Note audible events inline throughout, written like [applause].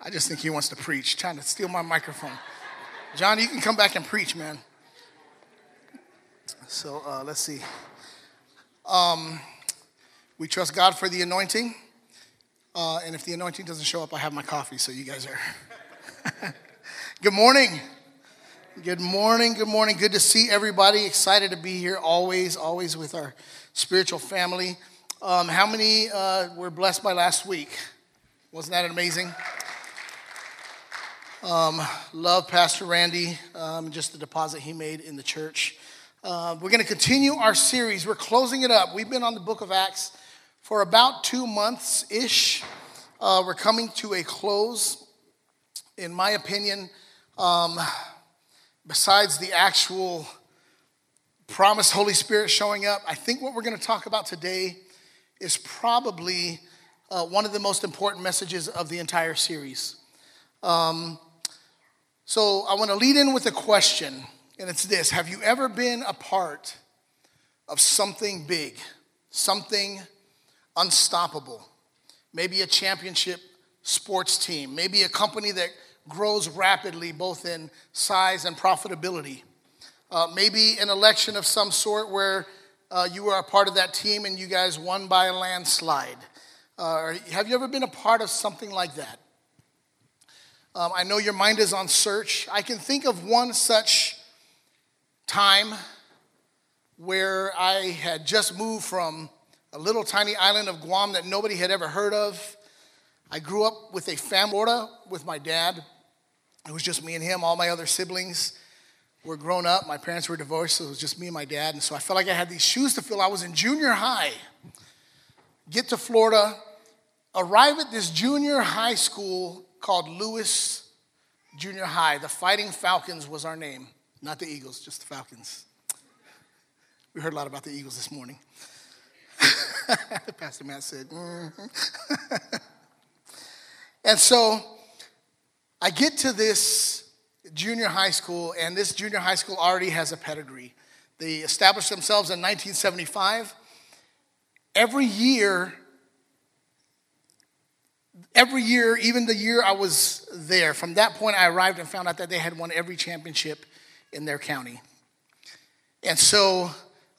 I just think he wants to preach, trying to steal my microphone. John, you can come back and preach, man. So uh, let's see. Um, we trust God for the anointing. Uh, and if the anointing doesn't show up, I have my coffee, so you guys are. [laughs] good morning. Good morning. Good morning. Good to see everybody. Excited to be here always, always with our spiritual family. Um, how many uh, were blessed by last week? Wasn't that amazing? Um, love Pastor Randy, um, just the deposit he made in the church. Uh, we're going to continue our series. We're closing it up. We've been on the book of Acts for about two months ish. Uh, we're coming to a close. In my opinion, um, besides the actual promised Holy Spirit showing up, I think what we're going to talk about today is probably uh, one of the most important messages of the entire series. Um, so I want to lead in with a question, and it's this Have you ever been a part of something big, something unstoppable? Maybe a championship sports team, maybe a company that grows rapidly both in size and profitability. Uh, maybe an election of some sort where uh, you were a part of that team and you guys won by a landslide. Uh, have you ever been a part of something like that? Um, I know your mind is on search. I can think of one such time where I had just moved from a little tiny island of Guam that nobody had ever heard of. I grew up with a family Florida with my dad. It was just me and him. All my other siblings were grown up. My parents were divorced, so it was just me and my dad. And so I felt like I had these shoes to fill. I was in junior high. Get to Florida, arrive at this junior high school called Lewis Junior High. The Fighting Falcons was our name, not the Eagles, just the Falcons. We heard a lot about the Eagles this morning. [laughs] Pastor Matt said, mm-hmm. [laughs] and so I get to this junior high school, and this junior high school already has a pedigree. They established themselves in 1975. Every year, every year, even the year I was there, from that point I arrived and found out that they had won every championship in their county. And so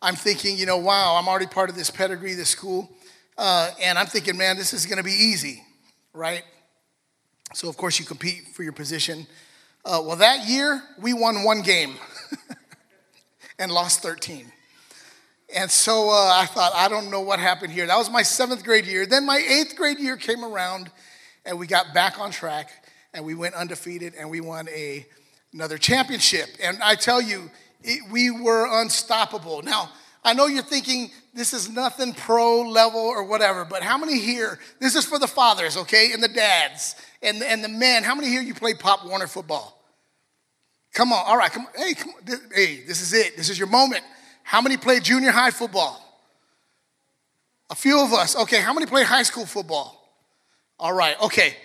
I'm thinking, you know, wow, I'm already part of this pedigree, this school. Uh, and I'm thinking, man, this is going to be easy, right? So, of course, you compete for your position. Uh, well, that year, we won one game [laughs] and lost 13. And so uh, I thought, I don't know what happened here. That was my seventh grade year. Then my eighth grade year came around, and we got back on track, and we went undefeated, and we won a, another championship. And I tell you, it, we were unstoppable. Now, I know you're thinking this is nothing pro level or whatever, but how many here, this is for the fathers, okay, and the dads, and, and the men. How many here you play Pop Warner football? Come on, all right, come. Hey, come on. Hey, this is it. This is your moment. How many play junior high football? A few of us. Okay, how many play high school football? All right, okay.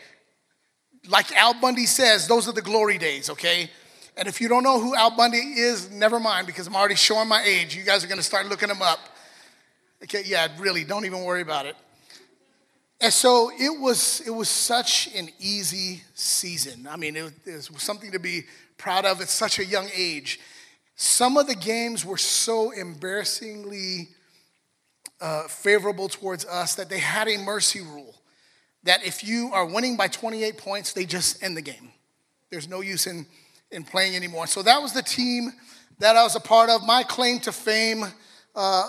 Like Al Bundy says, those are the glory days, okay? And if you don't know who Al Bundy is, never mind because I'm already showing my age. You guys are going to start looking him up. Okay, yeah, really, don't even worry about it. And so it was, it was such an easy season. I mean, it, it was something to be proud of at such a young age. Some of the games were so embarrassingly uh, favorable towards us that they had a mercy rule that if you are winning by 28 points, they just end the game. There's no use in, in playing anymore. So that was the team that I was a part of. My claim to fame uh,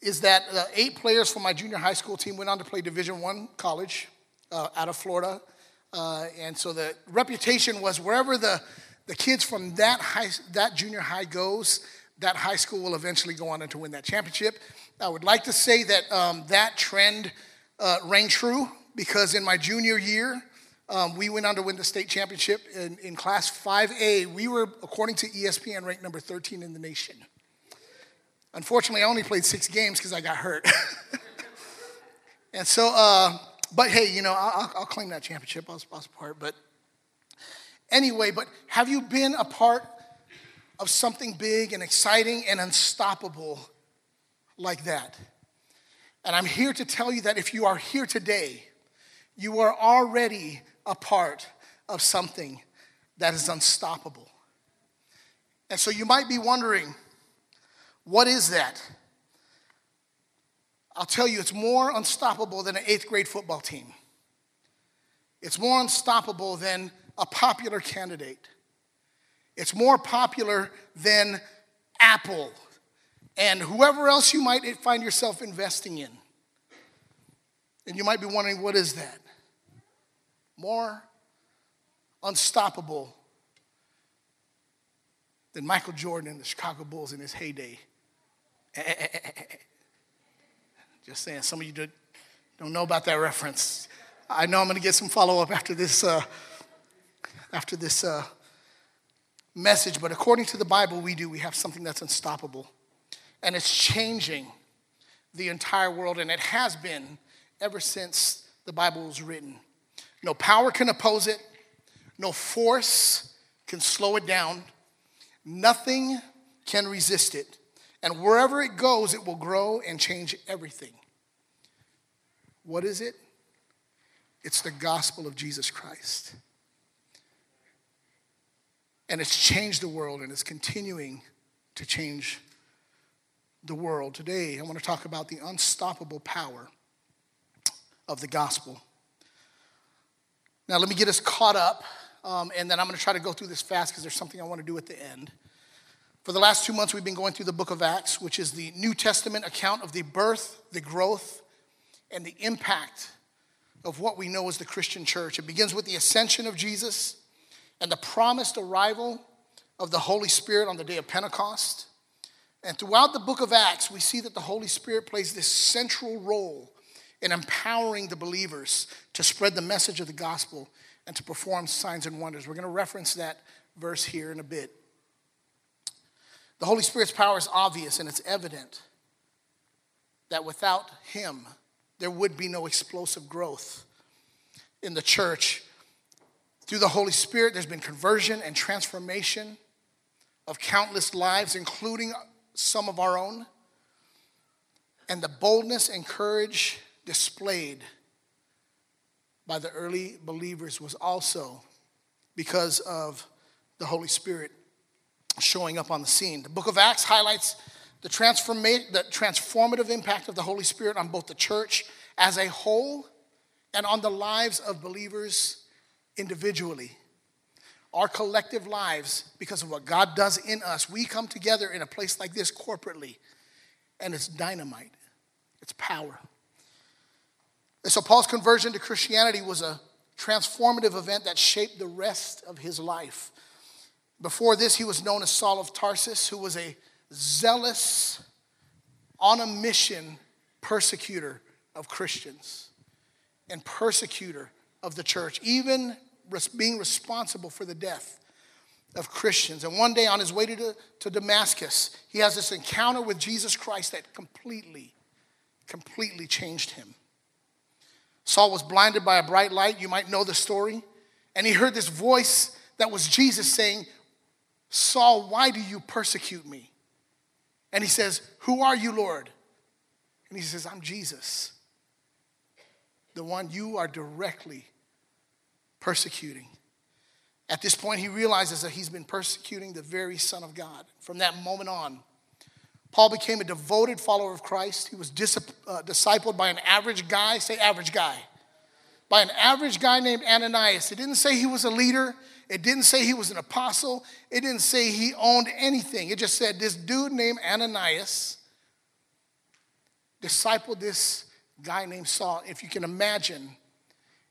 is that uh, eight players from my junior high school team went on to play Division One college uh, out of Florida. Uh, and so the reputation was wherever the the kids from that high, that junior high goes, that high school will eventually go on to win that championship. I would like to say that um, that trend uh, rang true because in my junior year, um, we went on to win the state championship in, in Class 5A. We were, according to ESPN, ranked number 13 in the nation. Unfortunately, I only played six games because I got hurt. [laughs] and so, uh, but hey, you know, I'll, I'll claim that championship. I was, I was part, but Anyway, but have you been a part of something big and exciting and unstoppable like that? And I'm here to tell you that if you are here today, you are already a part of something that is unstoppable. And so you might be wondering, what is that? I'll tell you, it's more unstoppable than an eighth grade football team. It's more unstoppable than a popular candidate. It's more popular than Apple and whoever else you might find yourself investing in. And you might be wondering, what is that? More unstoppable than Michael Jordan and the Chicago Bulls in his heyday. [laughs] Just saying, some of you don't know about that reference. I know I'm going to get some follow up after this, uh, after this uh, message, but according to the Bible, we do. We have something that's unstoppable, and it's changing the entire world, and it has been ever since the Bible was written. No power can oppose it, no force can slow it down, nothing can resist it. And wherever it goes, it will grow and change everything. What is it? It's the gospel of Jesus Christ. And it's changed the world and it's continuing to change the world. Today, I want to talk about the unstoppable power of the gospel. Now, let me get us caught up, um, and then I'm going to try to go through this fast because there's something I want to do at the end. For the last two months, we've been going through the book of Acts, which is the New Testament account of the birth, the growth, and the impact of what we know as the Christian church. It begins with the ascension of Jesus and the promised arrival of the Holy Spirit on the day of Pentecost. And throughout the book of Acts, we see that the Holy Spirit plays this central role in empowering the believers to spread the message of the gospel and to perform signs and wonders. We're going to reference that verse here in a bit. The Holy Spirit's power is obvious and it's evident that without Him, there would be no explosive growth in the church. Through the Holy Spirit, there's been conversion and transformation of countless lives, including some of our own. And the boldness and courage displayed by the early believers was also because of the Holy Spirit showing up on the scene. The book of Acts highlights the, transforma- the transformative impact of the Holy Spirit on both the church as a whole and on the lives of believers individually. Our collective lives, because of what God does in us, we come together in a place like this corporately, and it's dynamite, it's power. And so Paul's conversion to Christianity was a transformative event that shaped the rest of his life. Before this, he was known as Saul of Tarsus, who was a zealous, on a mission persecutor of Christians and persecutor of the church, even being responsible for the death of Christians. And one day on his way to, to Damascus, he has this encounter with Jesus Christ that completely, completely changed him. Saul was blinded by a bright light. You might know the story. And he heard this voice that was Jesus saying, Saul, why do you persecute me? And he says, Who are you, Lord? And he says, I'm Jesus, the one you are directly persecuting. At this point, he realizes that he's been persecuting the very Son of God. From that moment on, Paul became a devoted follower of Christ. He was dis- uh, discipled by an average guy, say average guy, by an average guy named Ananias. It didn't say he was a leader, it didn't say he was an apostle, it didn't say he owned anything. It just said this dude named Ananias discipled this guy named Saul. If you can imagine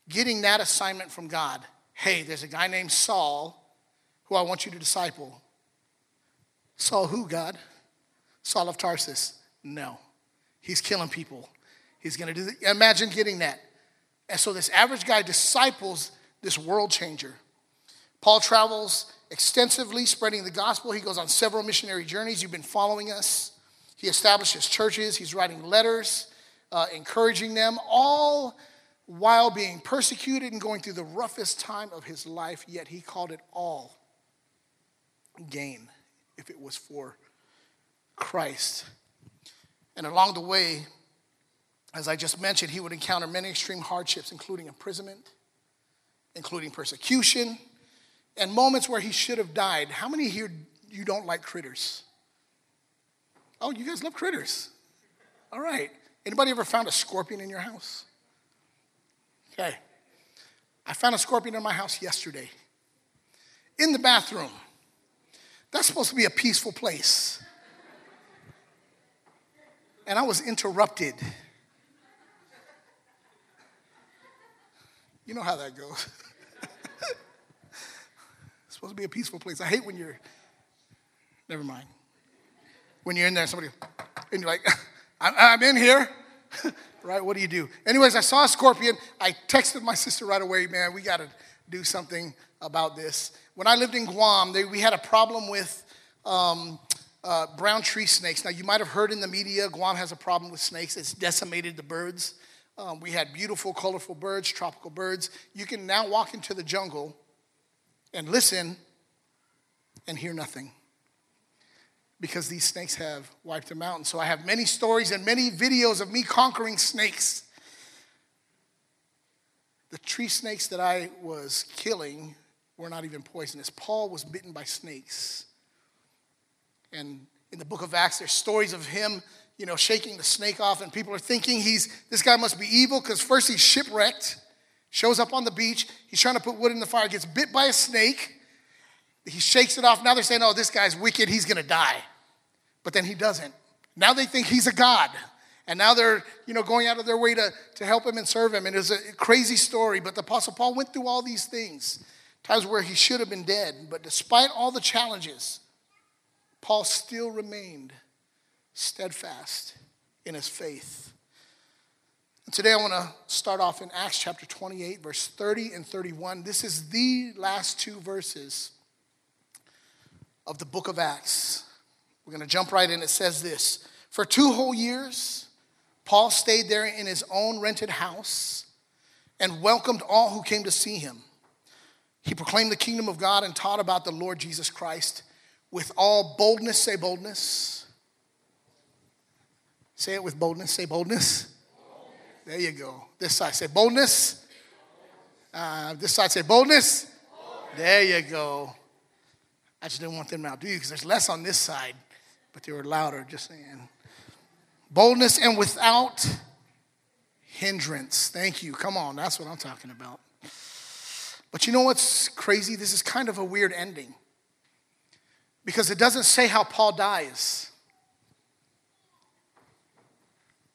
getting that assignment from God hey, there's a guy named Saul who I want you to disciple. Saul, who, God? Saul of Tarsus. No. He's killing people. He's going to do the, Imagine getting that. And so this average guy disciples this world changer. Paul travels extensively spreading the gospel. He goes on several missionary journeys. You've been following us. He establishes churches. He's writing letters, uh, encouraging them, all while being persecuted and going through the roughest time of his life, yet he called it all gain if it was for Christ. And along the way, as I just mentioned, he would encounter many extreme hardships, including imprisonment including persecution and moments where he should have died. How many here you don't like critters? Oh, you guys love critters. All right. Anybody ever found a scorpion in your house? Okay. I found a scorpion in my house yesterday. In the bathroom. That's supposed to be a peaceful place. And I was interrupted. You know how that goes. [laughs] it's supposed to be a peaceful place. I hate when you're, never mind. When you're in there, somebody, and you're like, [laughs] I'm in here. [laughs] right? What do you do? Anyways, I saw a scorpion. I texted my sister right away, man, we got to do something about this. When I lived in Guam, they, we had a problem with um, uh, brown tree snakes. Now, you might have heard in the media, Guam has a problem with snakes. It's decimated the birds. Um, we had beautiful, colorful birds, tropical birds. You can now walk into the jungle and listen and hear nothing because these snakes have wiped them out. And so I have many stories and many videos of me conquering snakes. The tree snakes that I was killing were not even poisonous. Paul was bitten by snakes. And in the book of Acts, there's stories of him, you know, shaking the snake off, and people are thinking he's this guy must be evil because first he's shipwrecked, shows up on the beach, he's trying to put wood in the fire, gets bit by a snake, he shakes it off. Now they're saying, oh, this guy's wicked, he's gonna die. But then he doesn't. Now they think he's a God. And now they're, you know, going out of their way to, to help him and serve him. And it's a crazy story, but the Apostle Paul went through all these things, times where he should have been dead. But despite all the challenges, Paul still remained steadfast in his faith. And today I want to start off in Acts chapter 28, verse 30 and 31. This is the last two verses of the book of Acts. We're going to jump right in. It says this For two whole years, Paul stayed there in his own rented house and welcomed all who came to see him. He proclaimed the kingdom of God and taught about the Lord Jesus Christ with all boldness. Say boldness. Say it with boldness. Say boldness. There you go. This side say boldness. Uh, this side say boldness. There you go. I just didn't want them to outdo you because there's less on this side, but they were louder, just saying. Boldness and without hindrance. Thank you. Come on, that's what I'm talking about. But you know what's crazy? This is kind of a weird ending because it doesn't say how Paul dies.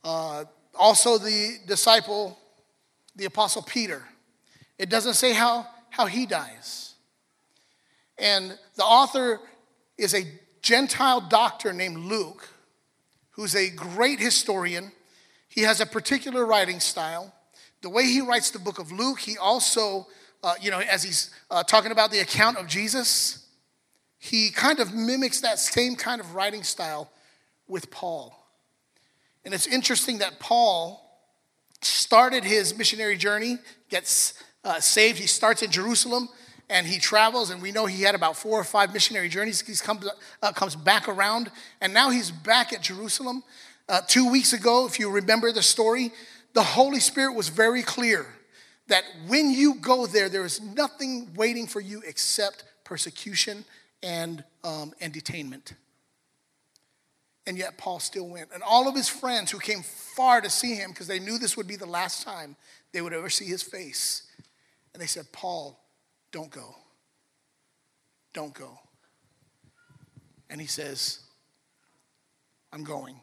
Uh, also, the disciple, the apostle Peter, it doesn't say how, how he dies. And the author is a Gentile doctor named Luke, who's a great historian. He has a particular writing style. The way he writes the book of Luke, he also, uh, you know, as he's uh, talking about the account of Jesus, he kind of mimics that same kind of writing style with Paul. And it's interesting that Paul started his missionary journey, gets uh, saved. He starts in Jerusalem and he travels, and we know he had about four or five missionary journeys. He comes, uh, comes back around, and now he's back at Jerusalem. Uh, two weeks ago, if you remember the story, the Holy Spirit was very clear that when you go there, there is nothing waiting for you except persecution and, um, and detainment. And yet, Paul still went. And all of his friends who came far to see him because they knew this would be the last time they would ever see his face, and they said, Paul, don't go. Don't go. And he says, I'm going.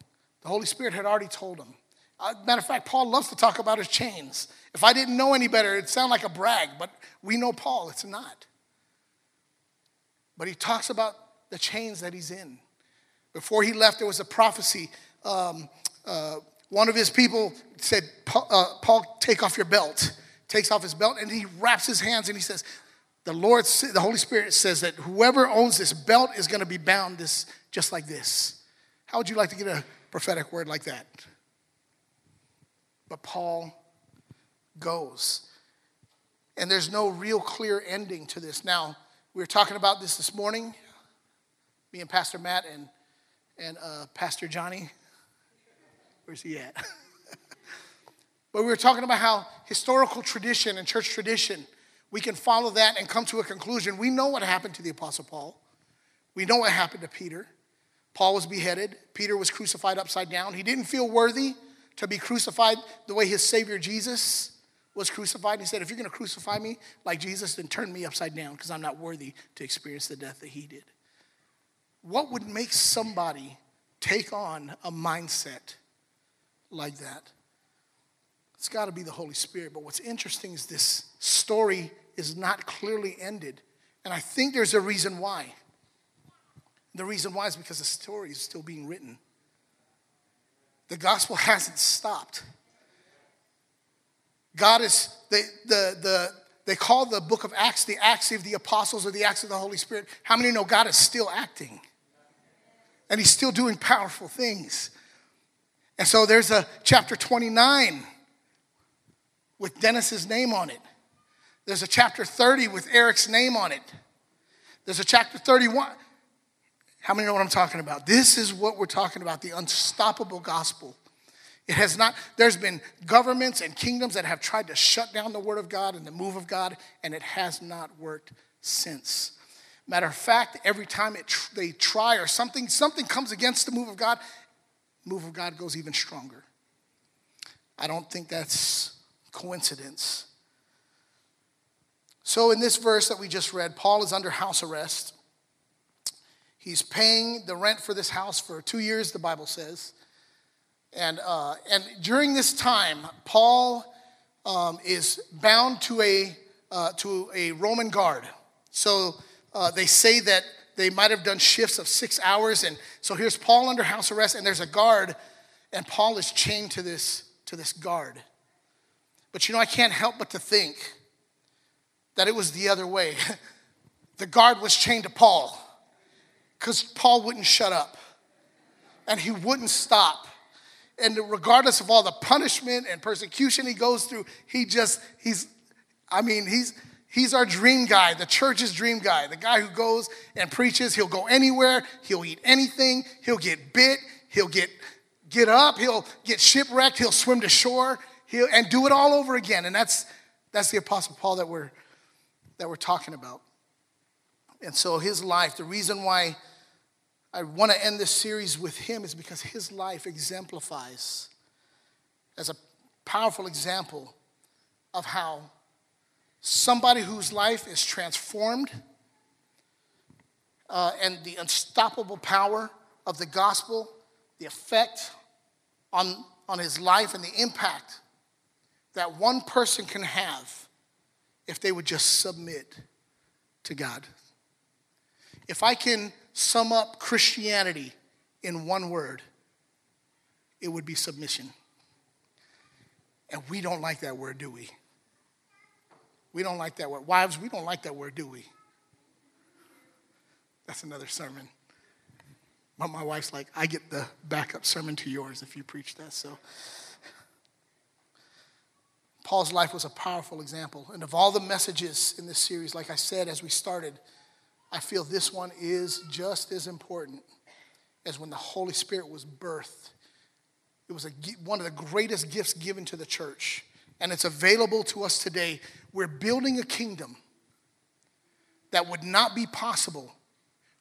The Holy Spirit had already told him. Uh, matter of fact, Paul loves to talk about his chains. If I didn't know any better, it'd sound like a brag, but we know Paul, it's not. But he talks about the chains that he's in. Before he left, there was a prophecy. Um, uh, one of his people said, Paul, uh, Paul, take off your belt. Takes off his belt and he wraps his hands and he says, the Lord, the Holy Spirit says that whoever owns this belt is going to be bound this just like this. How would you like to get a prophetic word like that? But Paul goes. And there's no real clear ending to this. Now, we were talking about this this morning, me and Pastor Matt and, and uh, Pastor Johnny. Where's he at? [laughs] but we were talking about how historical tradition and church tradition we can follow that and come to a conclusion. We know what happened to the Apostle Paul, we know what happened to Peter. Paul was beheaded, Peter was crucified upside down. He didn't feel worthy to be crucified the way his Savior Jesus was crucified. He said, If you're going to crucify me like Jesus, then turn me upside down because I'm not worthy to experience the death that he did. What would make somebody take on a mindset like that? It's got to be the Holy Spirit. But what's interesting is this story is not clearly ended. And I think there's a reason why. The reason why is because the story is still being written. The gospel [laughs] hasn't stopped. God is, the, the, the, they call the book of Acts the Acts of the Apostles or the Acts of the Holy Spirit. How many know God is still acting? And He's still doing powerful things. And so there's a chapter 29 with Dennis's name on it. There's a chapter 30 with Eric's name on it. There's a chapter 31. How many know what I'm talking about? This is what we're talking about the unstoppable gospel. It has not, there's been governments and kingdoms that have tried to shut down the word of God and the move of God, and it has not worked since. Matter of fact, every time it, they try or something, something comes against the move of God, move of God goes even stronger. I don't think that's coincidence. So, in this verse that we just read, Paul is under house arrest. He's paying the rent for this house for two years, the Bible says. And, uh, and during this time, Paul um, is bound to a, uh, to a Roman guard. So uh, they say that they might have done shifts of six hours. And so here's Paul under house arrest, and there's a guard, and Paul is chained to this, to this guard. But you know, I can't help but to think that it was the other way. [laughs] the guard was chained to Paul because Paul wouldn't shut up and he wouldn't stop. And regardless of all the punishment and persecution he goes through, he just, he's, I mean, he's, he's our dream guy, the church's dream guy, the guy who goes and preaches. He'll go anywhere, he'll eat anything, he'll get bit, he'll get, get up, he'll get shipwrecked, he'll swim to shore, and do it all over again. And that's, that's the Apostle Paul that we're, that we're talking about. And so his life, the reason why I want to end this series with him is because his life exemplifies as a powerful example of how somebody whose life is transformed uh, and the unstoppable power of the gospel, the effect on, on his life and the impact that one person can have if they would just submit to God. If I can sum up Christianity in one word, it would be submission. And we don't like that word, do we? We don't like that word. Wives, we don't like that word, do we? That's another sermon. But my wife's like, I get the backup sermon to yours if you preach that. So Paul's life was a powerful example. And of all the messages in this series, like I said as we started, I feel this one is just as important as when the Holy Spirit was birthed. It was a, one of the greatest gifts given to the church, and it's available to us today. We're building a kingdom that would not be possible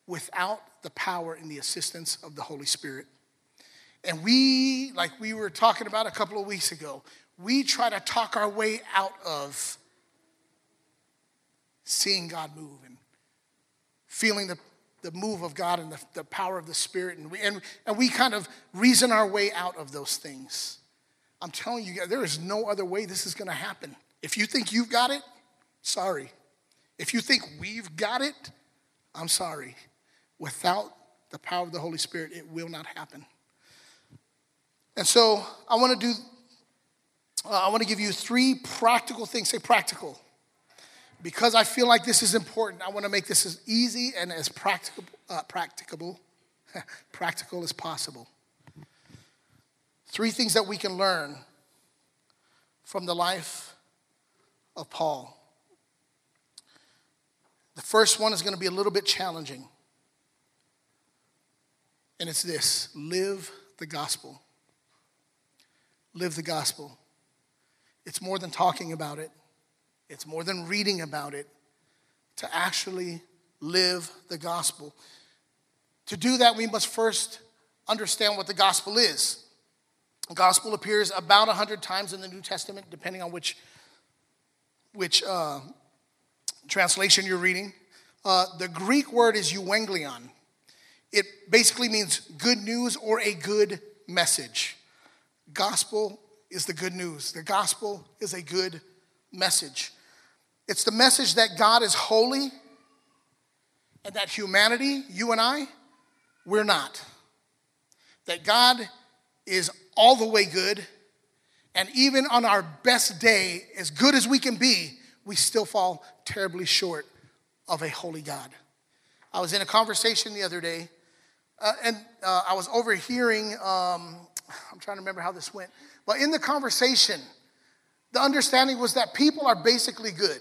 without the power and the assistance of the Holy Spirit. And we, like we were talking about a couple of weeks ago, we try to talk our way out of seeing God move and feeling the, the move of God and the, the power of the Spirit. And we, and, and we kind of reason our way out of those things. I'm telling you, there is no other way this is going to happen. If you think you've got it, sorry. If you think we've got it, I'm sorry. Without the power of the Holy Spirit, it will not happen. And so I want to do, uh, I want to give you three practical things. Say practical because I feel like this is important, I want to make this as easy and as practicable, uh, practicable, [laughs] practical as possible. Three things that we can learn from the life of Paul. The first one is going to be a little bit challenging. And it's this live the gospel. Live the gospel. It's more than talking about it, it's more than reading about it, to actually live the gospel. To do that, we must first understand what the gospel is. The gospel appears about 100 times in the New Testament, depending on which, which uh, translation you're reading. Uh, the Greek word is euangelion. It basically means good news or a good message. Gospel is the good news. The gospel is a good message. It's the message that God is holy and that humanity, you and I, we're not. That God is all the way good, and even on our best day, as good as we can be, we still fall terribly short of a holy God. I was in a conversation the other day, uh, and uh, I was overhearing, um, [sighs] I'm trying to remember how this went, but in the conversation, the understanding was that people are basically good.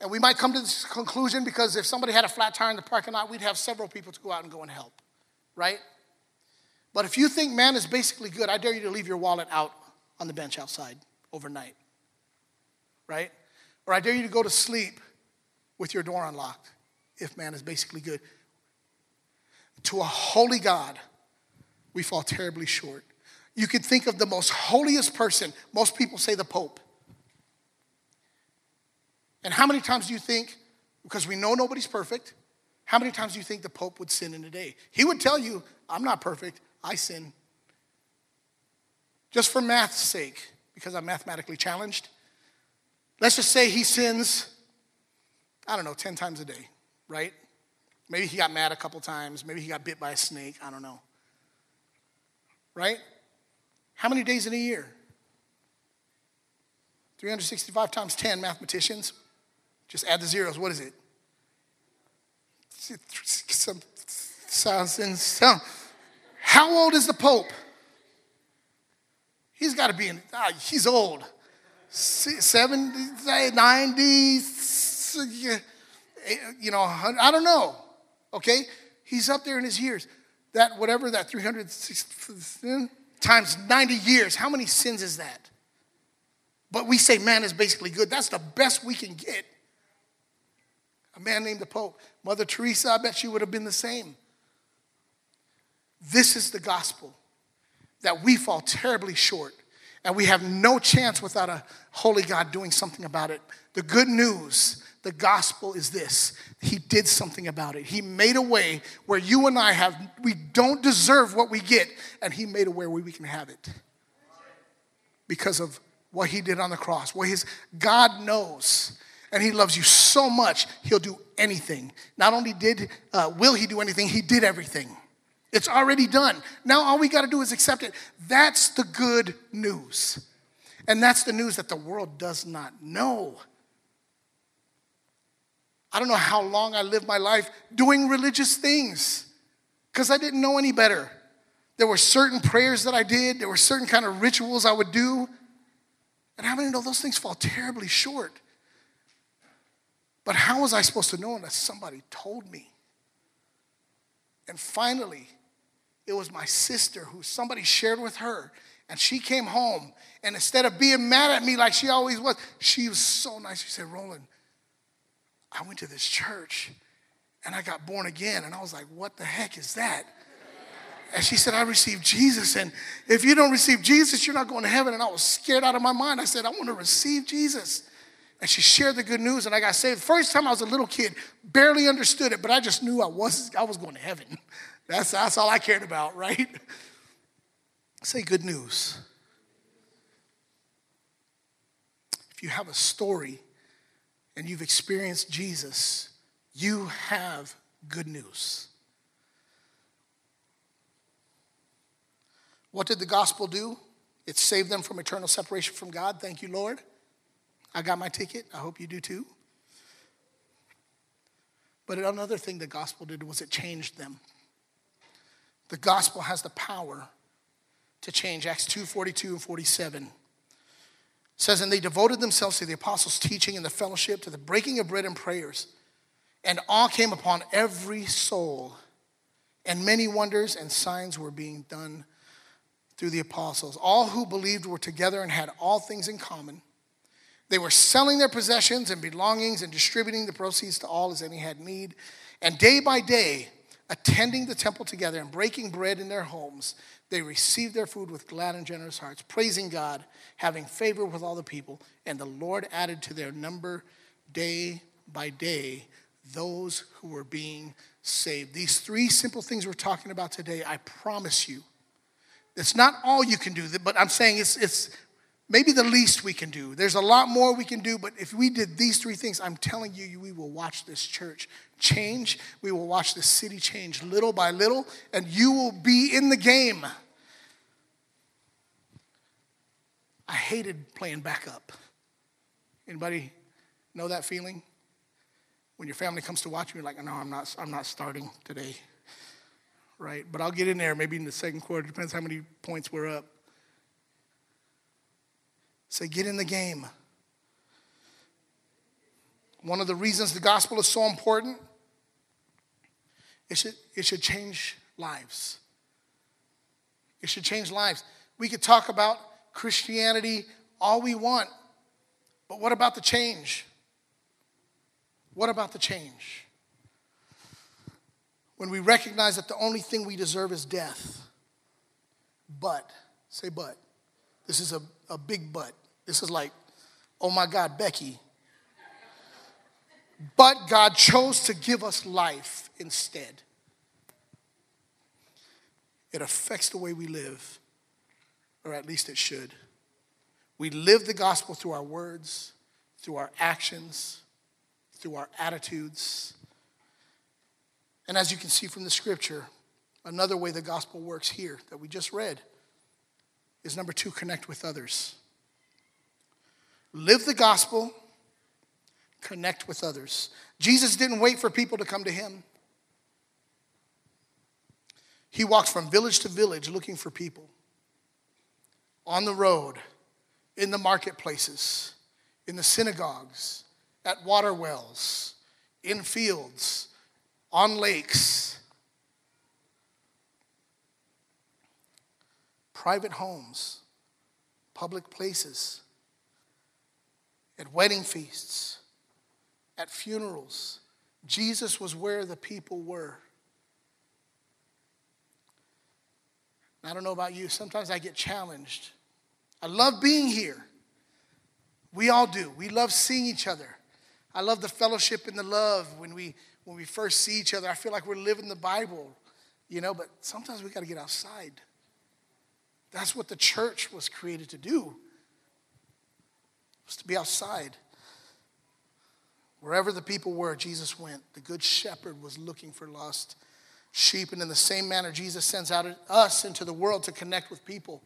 And we might come to this conclusion because if somebody had a flat tire in the parking lot, we'd have several people to go out and go and help, right? But if you think man is basically good, I dare you to leave your wallet out on the bench outside overnight, right? Or I dare you to go to sleep with your door unlocked if man is basically good. To a holy God, we fall terribly short. You can think of the most holiest person, most people say the Pope. And how many times do you think, because we know nobody's perfect, how many times do you think the Pope would sin in a day? He would tell you, I'm not perfect, I sin. Just for math's sake, because I'm mathematically challenged, let's just say he sins, I don't know, 10 times a day, right? Maybe he got mad a couple times, maybe he got bit by a snake, I don't know. Right? How many days in a year? 365 times 10, mathematicians. Just add the zeros. What is it? Some, some. How old is the Pope? He's got to be in, ah, he's old. 70, 90, you know, I don't know. Okay? He's up there in his years. That, whatever, that 300 times 90 years, how many sins is that? But we say man is basically good. That's the best we can get a man named the Pope. Mother Teresa, I bet she would have been the same. This is the gospel that we fall terribly short and we have no chance without a holy God doing something about it. The good news, the gospel is this. He did something about it. He made a way where you and I have we don't deserve what we get and he made a way where we can have it. Because of what he did on the cross. What his God knows and he loves you so much, he'll do anything. Not only did, uh, will he do anything, he did everything. It's already done. Now all we got to do is accept it. That's the good news. And that's the news that the world does not know. I don't know how long I lived my life doing religious things because I didn't know any better. There were certain prayers that I did, there were certain kind of rituals I would do. And how many know those things fall terribly short? But how was I supposed to know unless somebody told me? And finally, it was my sister who somebody shared with her. And she came home, and instead of being mad at me like she always was, she was so nice. She said, Roland, I went to this church and I got born again. And I was like, what the heck is that? And she said, I received Jesus. And if you don't receive Jesus, you're not going to heaven. And I was scared out of my mind. I said, I want to receive Jesus and she shared the good news and I got saved. First time I was a little kid, barely understood it, but I just knew I was I was going to heaven. [laughs] That's, that's all I cared about, right? Say good news. If you have a story and you've experienced Jesus, you have good news. What did the gospel do? It saved them from eternal separation from God. Thank you, Lord. I got my ticket. I hope you do too. But another thing the gospel did was it changed them. The gospel has the power to change. Acts 2 42 and 47 says, And they devoted themselves to the apostles' teaching and the fellowship, to the breaking of bread and prayers. And awe came upon every soul, and many wonders and signs were being done through the apostles. All who believed were together and had all things in common They were selling their possessions and belongings and distributing the proceeds to all as any had need. And day by day, attending the temple together and breaking bread in their homes, they received their food with glad and generous hearts, praising God, having favor with all the people. And the Lord added to their number day by day those who were being saved. These three simple things we're talking about today, I promise you, it's not all you can do, but I'm saying it's, it's maybe the least we can do. There's a lot more we can do, but if we did these three things, I'm telling you, we will watch this church change. We will watch this city change little by little, and you will be in the game. I hated playing backup. Anybody know that feeling? When your family comes to watch you, you're like, no, I'm not, I'm not starting today. Right? But I'll get in there maybe in the second quarter. Depends how many points we're up. Say, get in the game. One of the reasons the gospel is so important, it should, it should change lives. It should change lives. We could talk about Christianity all we want, but what about the change? What about the change? When we recognize that the only thing we deserve is death. But, say but. This is a, a big but. This is like, oh my God, Becky. But God chose to give us life instead. It affects the way we live, or at least it should. We live the gospel through our words, through our actions, through our attitudes. And as you can see from the scripture, another way the gospel works here that we just read is number two, connect with others. Live the gospel, connect with others. Jesus didn't wait for people to come to him. He walked from village to village looking for people on the road, in the marketplaces, in the synagogues, at water wells, in fields, on lakes, private homes, public places at wedding feasts, at funerals. Jesus was where the people were. I don't know about you, sometimes I get challenged. I love being here. We all do. We love seeing each other. I love the fellowship and the love when we when we first see each other. I feel like we're living the Bible, you know, but sometimes we got to get outside. That's what the church was created to do was to be outside. Wherever the people were, Jesus went. The good shepherd was looking for lost sheep. And in the same manner, Jesus sends out us into the world to connect with people.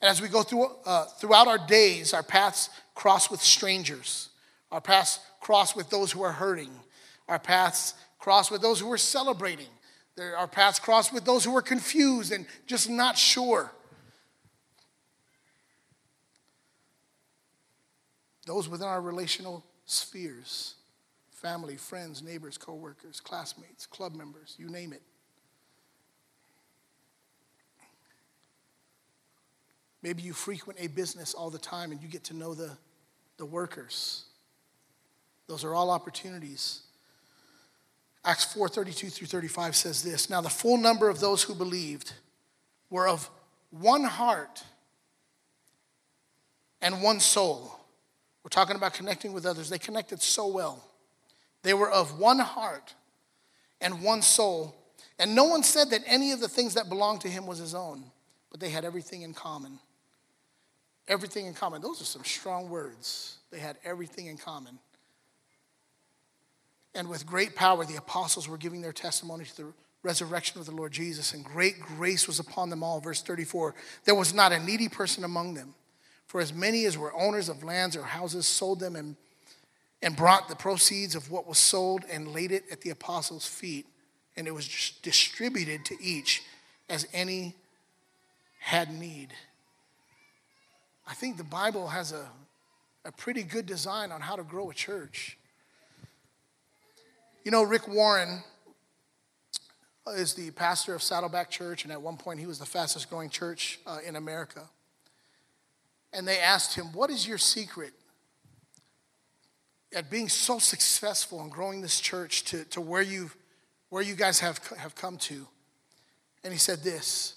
And as we go through, uh, throughout our days, our paths cross with strangers. Our paths cross with those who are hurting. Our paths cross with those who are celebrating. Our paths cross with those who are confused and just not sure. Those within our relational spheres family, friends, neighbors, co workers, classmates, club members, you name it. Maybe you frequent a business all the time and you get to know the, the workers. Those are all opportunities. Acts 4 32 through 35 says this Now the full number of those who believed were of one heart and one soul. We're talking about connecting with others. They connected so well. They were of one heart and one soul. And no one said that any of the things that belonged to him was his own, but they had everything in common. Everything in common. Those are some strong words. They had everything in common. And with great power, the apostles were giving their testimony to the resurrection of the Lord Jesus, and great grace was upon them all. Verse 34 There was not a needy person among them. For as many as were owners of lands or houses sold them and, and brought the proceeds of what was sold and laid it at the apostles' feet, and it was distributed to each as any had need. I think the Bible has a, a pretty good design on how to grow a church. You know, Rick Warren is the pastor of Saddleback Church, and at one point he was the fastest growing church uh, in America and they asked him, What is your secret at being so successful in growing this church to, to where, you, where you guys have, have come to. And he said this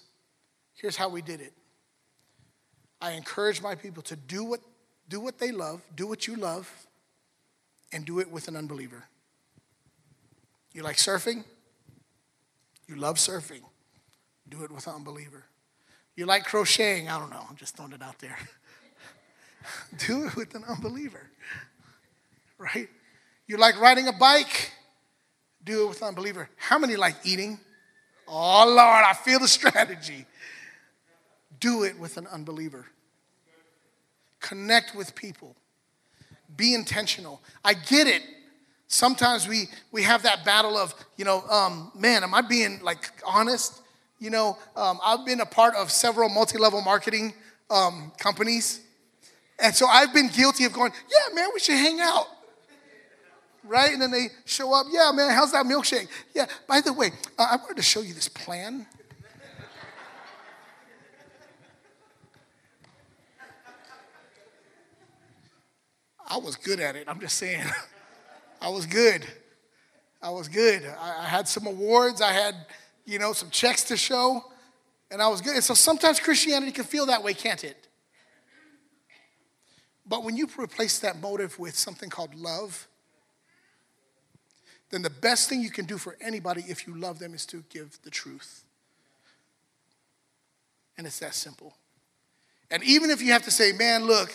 here's how we did it. I encourage my people to do what, do what they love, do what you love, and do it with an unbeliever. You like surfing? You love surfing. Do it with an unbeliever. You like crocheting? I don't know. I'm just throwing it out there. [laughs] [laughs] do it with an unbeliever. Right? You like riding a bike? Do it with an unbeliever. How many like eating? Oh, Lord, I feel the strategy. Do it with an unbeliever. Connect with people. Be intentional. I get it. Sometimes we, we have that battle of, you know, um, man, am I being like honest? You know, um, I've been a part of several multi level marketing um, companies. And so I've been guilty of going, yeah, man, we should hang out. Right? And then they show up, yeah, man, how's that milkshake? Yeah, by the way, uh, I wanted to show you this plan. I was good at it. I'm just saying. [laughs] I was good. I was good. I, I, had some awards. I had, you know, some checks to show, and I was good. And so sometimes Christianity can feel that way, can't it? But when you replace that motive with something called love, then the best thing you can do for anybody if you love them is to give the truth. And it's that simple. And even if you have to say, man, look,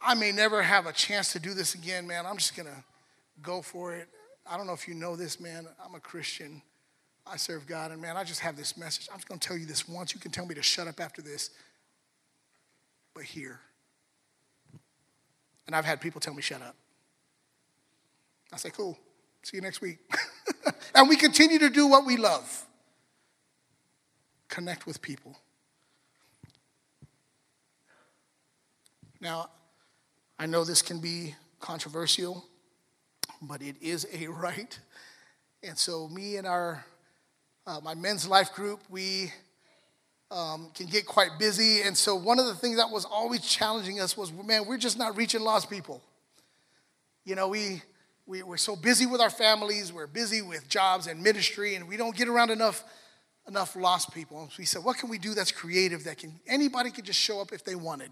I may never have a chance to do this again, man. I'm just to go for it. I don't know if you know this, man. I'm a Christian. I serve God. And man, I just have this message. I'm just to tell you this once. You can tell me to shut up after this. But here. And I've had people tell me, shut up. I say, cool. See you next week. [laughs] and we continue to do what we love connect with people. Now, I know this can be controversial, but it is a [laughs] right. And so, me and our uh, my men's life group, we um, can get quite busy. And so, one of the things that was always challenging us was, man, we're just not reaching lost people. You know, we, we we're so busy with our families, we're busy with jobs and ministry, and we don't get around enough enough lost people. And we said, what can we do that's creative that can anybody could just show up if they wanted?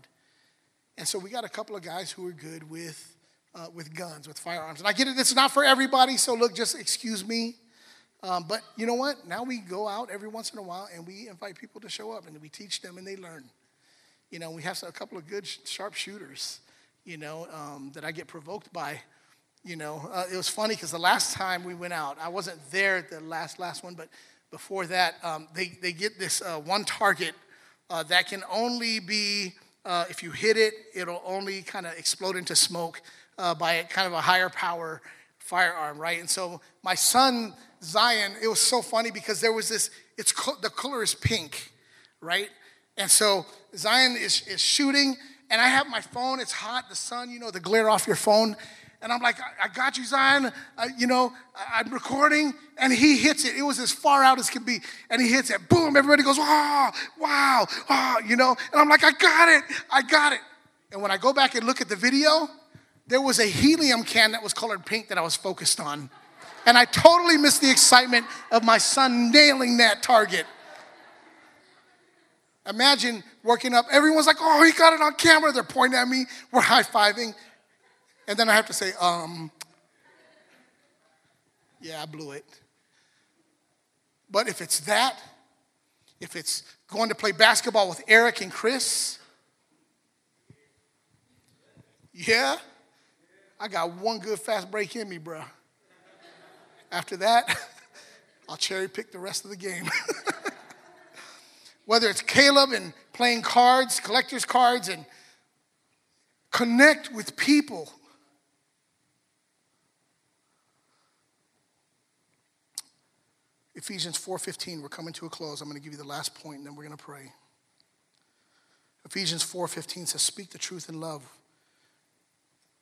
And so we got a couple of guys who are good with, uh, with guns, with firearms. And I get it, it's not for everybody, so look, just excuse me. Um, but you know what? Now we go out every once in a while and we invite people to show up and we teach them and they learn. You know, we have a couple of good sharp shooters, you know, um, that I get provoked by. You know, uh, it was funny because the last time we went out, I wasn't there at the last last one, but before that, um, they, they get this uh, one target uh, that can only be uh, if you hit it, it'll only kind of explode into smoke uh, by kind of a higher power firearm, right? And so my son Zion, it was so funny because there was this. It's the color is pink, right? And so Zion is, is shooting, and I have my phone. It's hot, the sun, you know, the glare off your phone. And I'm like, I, got you, Zion. I, you know, I, am recording. And he hits it. It was as far out as could be. And he hits it. Boom. Everybody goes, wow, wow, wow, you know. And I'm like, I got it. I got it. And when I go back and look at the video, there was a helium can that was colored pink that I was focused on. And I totally missed the excitement of my son nailing that target. Imagine working up. Everyone's like, oh, he got it on camera. They're pointing at me. We're high fiving. And then I have to say, um, yeah, I blew it. But if it's that, if it's going to play basketball with Eric and Chris, yeah, I got one good fast break in me, bro. After that, [laughs] I'll cherry pick the rest of the game. [laughs] Whether it's Caleb and playing cards, collector's cards, and connect with people Ephesians 4:15, we're coming to a close. I'm going to give you the last point and then we're going to pray. Ephesians 4:15 says speak the truth in love.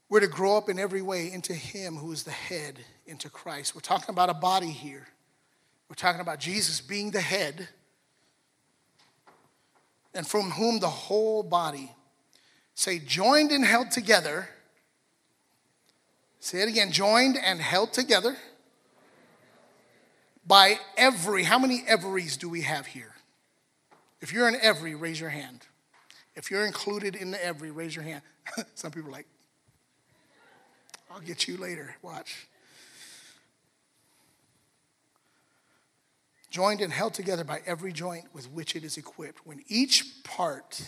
We're to grow up in every way into him who is the head, into Christ. We're talking about a body here. We're talking about Jesus being the head and from whom the whole body say joined and held together Say it again joined and held together by every. How many everys do we have here? If you're an every, raise your hand. If you're included in the every, raise your hand. [laughs] Some people are like, I'll get you later. Watch. Joined and held together by every joint with which it is equipped. When each part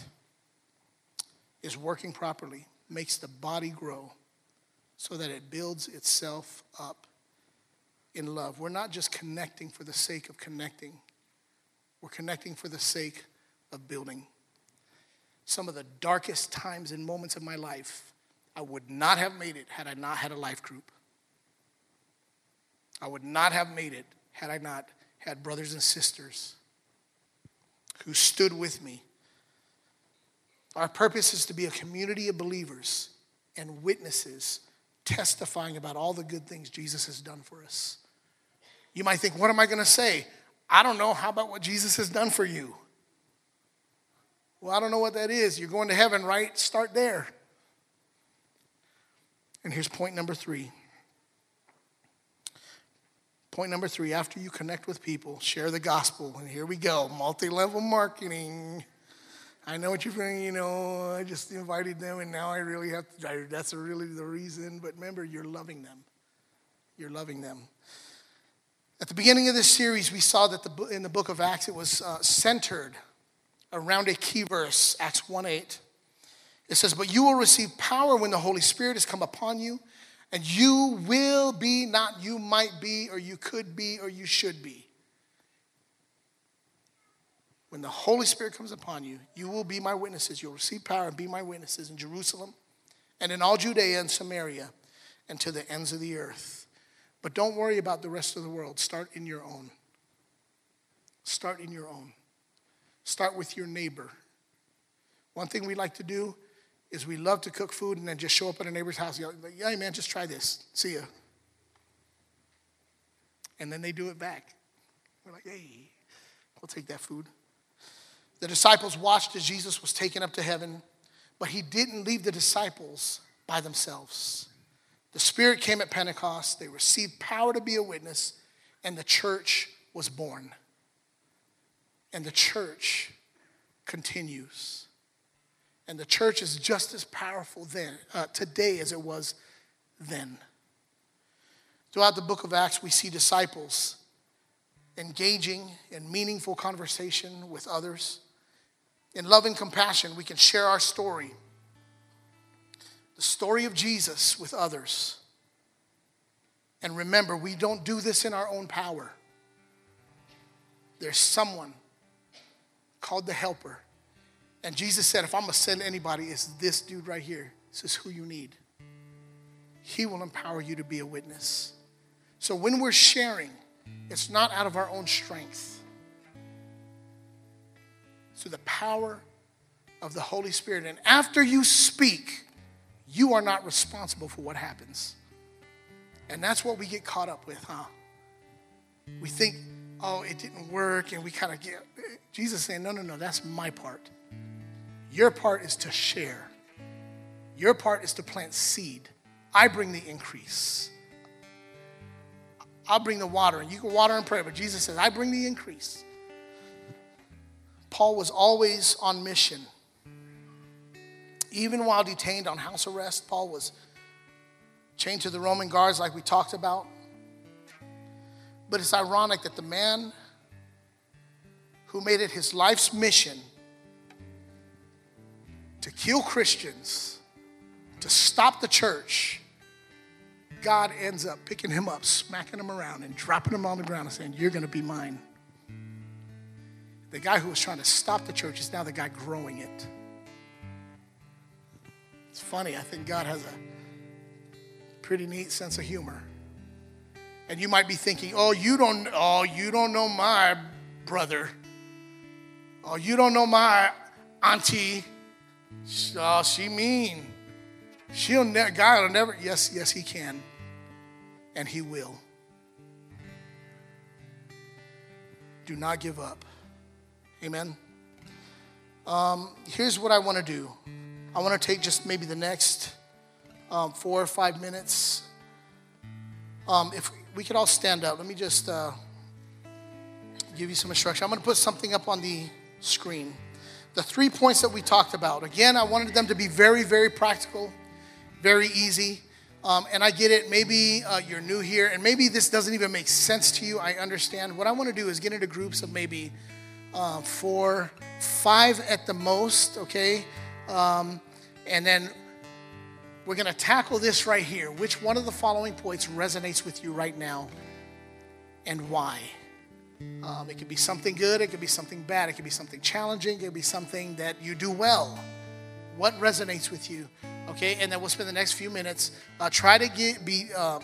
is working properly, makes the body grow so that it builds itself up in love. We're not just connecting for the sake of connecting, we're connecting for the sake of building. Some of the darkest times and moments of my life, I would not have made it had I not had a life group. I would not have made it had I not had brothers and sisters who stood with me. Our purpose is to be a community of believers and witnesses testifying about all the good things Jesus has done for us. You might think, what am I going to say? I don't know. How about what Jesus has done for you? Well, I don't know what that is. You're going to heaven, right? Start there. And here's point number three. Point number three after you connect with people, share the gospel. And here we go multi level marketing. I know what you're feeling, you know, I just invited them and now I really have to, that's really the reason. But remember, you're loving them. You're loving them. At the beginning of this series, we saw that the, in the book of Acts, it was uh, centered around a key verse, Acts 1 8. It says, But you will receive power when the Holy Spirit has come upon you, and you will be, not you might be, or you could be, or you should be. When the Holy Spirit comes upon you, you will be my witnesses. You'll receive power and be my witnesses in Jerusalem and in all Judea and Samaria and to the ends of the earth. But don't worry about the rest of the world. Start in your own. Start in your own. Start with your neighbor. One thing we like to do is we love to cook food and then just show up at a neighbor's house. Like, yeah, man, just try this. See ya. And then they do it back. We're like, hey, we'll take that food. The disciples watched as Jesus was taken up to heaven, but he didn't leave the disciples by themselves. The Spirit came at Pentecost, they received power to be a witness, and the church was born. And the church continues. And the church is just as powerful then, uh, today as it was then. Throughout the book of Acts, we see disciples engaging in meaningful conversation with others. In love and compassion, we can share our story the story of Jesus with others. And remember, we don't do this in our own power. There's someone called the helper. And Jesus said, if I'm going to send anybody, it's this dude right here. This is who you need. He will empower you to be a witness. So when we're sharing, it's not out of our own strength. Through the power of the Holy Spirit. And after you speak, you are not responsible for what happens. And that's what we get caught up with, huh? We think, oh, it didn't work, and we kind of get. Jesus saying, no, no, no, that's my part. Your part is to share, your part is to plant seed. I bring the increase. I'll bring the water, and you can water and pray, but Jesus says, I bring the increase. Paul was always on mission. Even while detained on house arrest, Paul was chained to the Roman guards, like we talked about. But it's ironic that the man who made it his life's mission to kill Christians, to stop the church, God ends up picking him up, smacking him around, and dropping him on the ground and saying, You're going to be mine. The guy who was trying to stop the church is now the guy growing it. It's funny, I think God has a pretty neat sense of humor. And you might be thinking, oh, you don't, oh, you don't know my brother. Oh, you don't know my auntie. Oh, she mean. She'll never, God will never, yes, yes, he can. And he will. Do not give up. Amen. Um, here's what I want to do. I want to take just maybe the next um, four or five minutes Um, if we could all stand up, let me just uh, give you some instruction. I'm going to put something up on the screen. The three points that we talked about. Again, I wanted them to be very, very practical, very easy. Um, and I get it. Maybe uh, you're new here, and maybe this doesn't even make sense to you. I understand. What I want to do is get into groups of maybe uh, four, five at the most, okay? Um, and then we're going to tackle this right here. Which one of the following points resonates with you right now, and why? Um, it could be something good, it could be something bad, it could be something challenging, it could be something that you do well. What resonates with you? Okay, and then we'll spend the next few minutes. Uh, try to get be uh,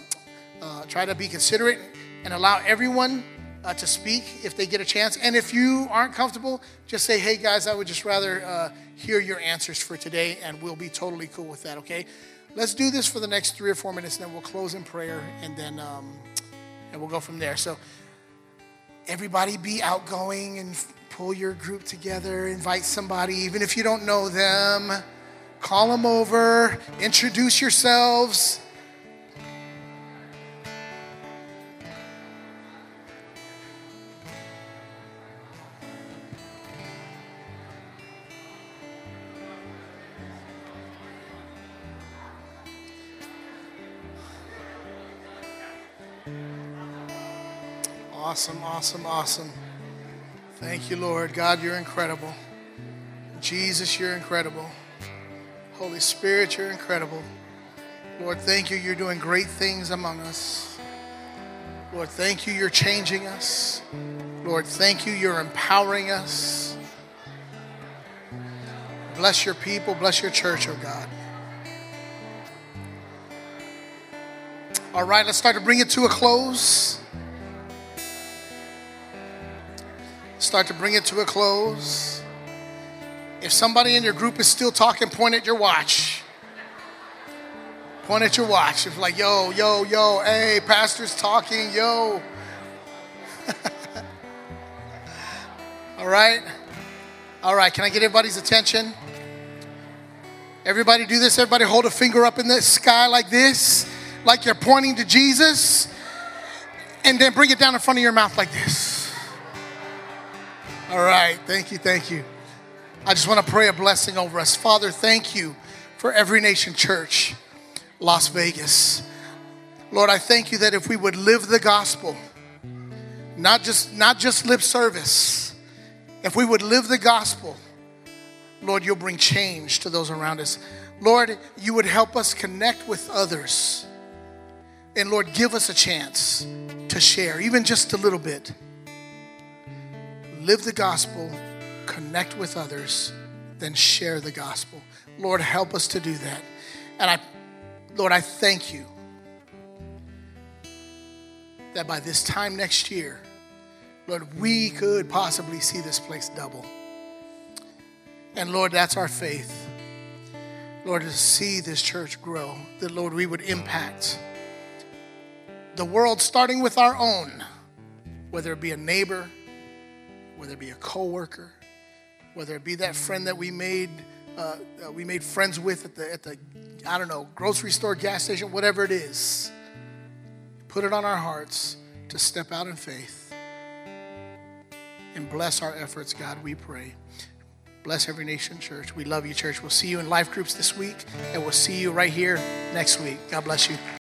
uh, try to be considerate and allow everyone uh, to speak if they get a chance. And if you aren't comfortable, just say, "Hey guys, I would just rather uh, hear your answers for today," and we'll be totally cool with that. Okay, let's do this for the next three or four minutes, and then we'll close in prayer, and then um, and we'll go from there. So everybody be outgoing and pull your group together, invite somebody, even if you don't know them, call them over, introduce yourselves. Awesome, awesome, awesome. Thank you, Lord. God, you're incredible. Jesus, you're incredible. Holy Spirit, you're incredible. Lord, thank you. You're doing great things among us. Lord, thank you. You're changing us. Lord, thank you. You're empowering us. Bless your people. Bless your church, oh God. All right, let's start to bring it to a close. Start to bring it to a close. If somebody in your group is still talking, point at your watch. Point at your watch. If like, yo, yo, yo, hey, pastor's talking, yo. [laughs] All right? All right, can I get everybody's attention? Everybody do this. Everybody hold a finger up in the sky like this, like you're pointing to Jesus, and then bring it down in front of your mouth like this. All right. Thank you. Thank you. I just want to pray a blessing over us. Father, thank you for Every Nation Church, Las Vegas. Lord, I thank you that if we would live the gospel, not just not just lip service, if we would live the gospel, Lord, you'll bring change to those around us. Lord, you would help us connect with others. And Lord, give us a chance to share, even just a little bit live the gospel, connect with others, then share the gospel. Lord, help us to do that. And I, Lord, I thank you that by this time next year, Lord, we could possibly see this place double. And Lord, that's our faith. Lord, to see this church grow, that Lord, we would impact the world starting with our own, whether it be a neighbor, whether it be a coworker, whether it be that friend that we made uh, uh, we made friends with at the at the I don't know grocery store, gas station, whatever it is. Put it on our hearts to step out in faith and bless our efforts, God. We pray. Bless every nation, church. We love you, church. We'll see you in life groups this week, and we'll see you right here next week. God bless you.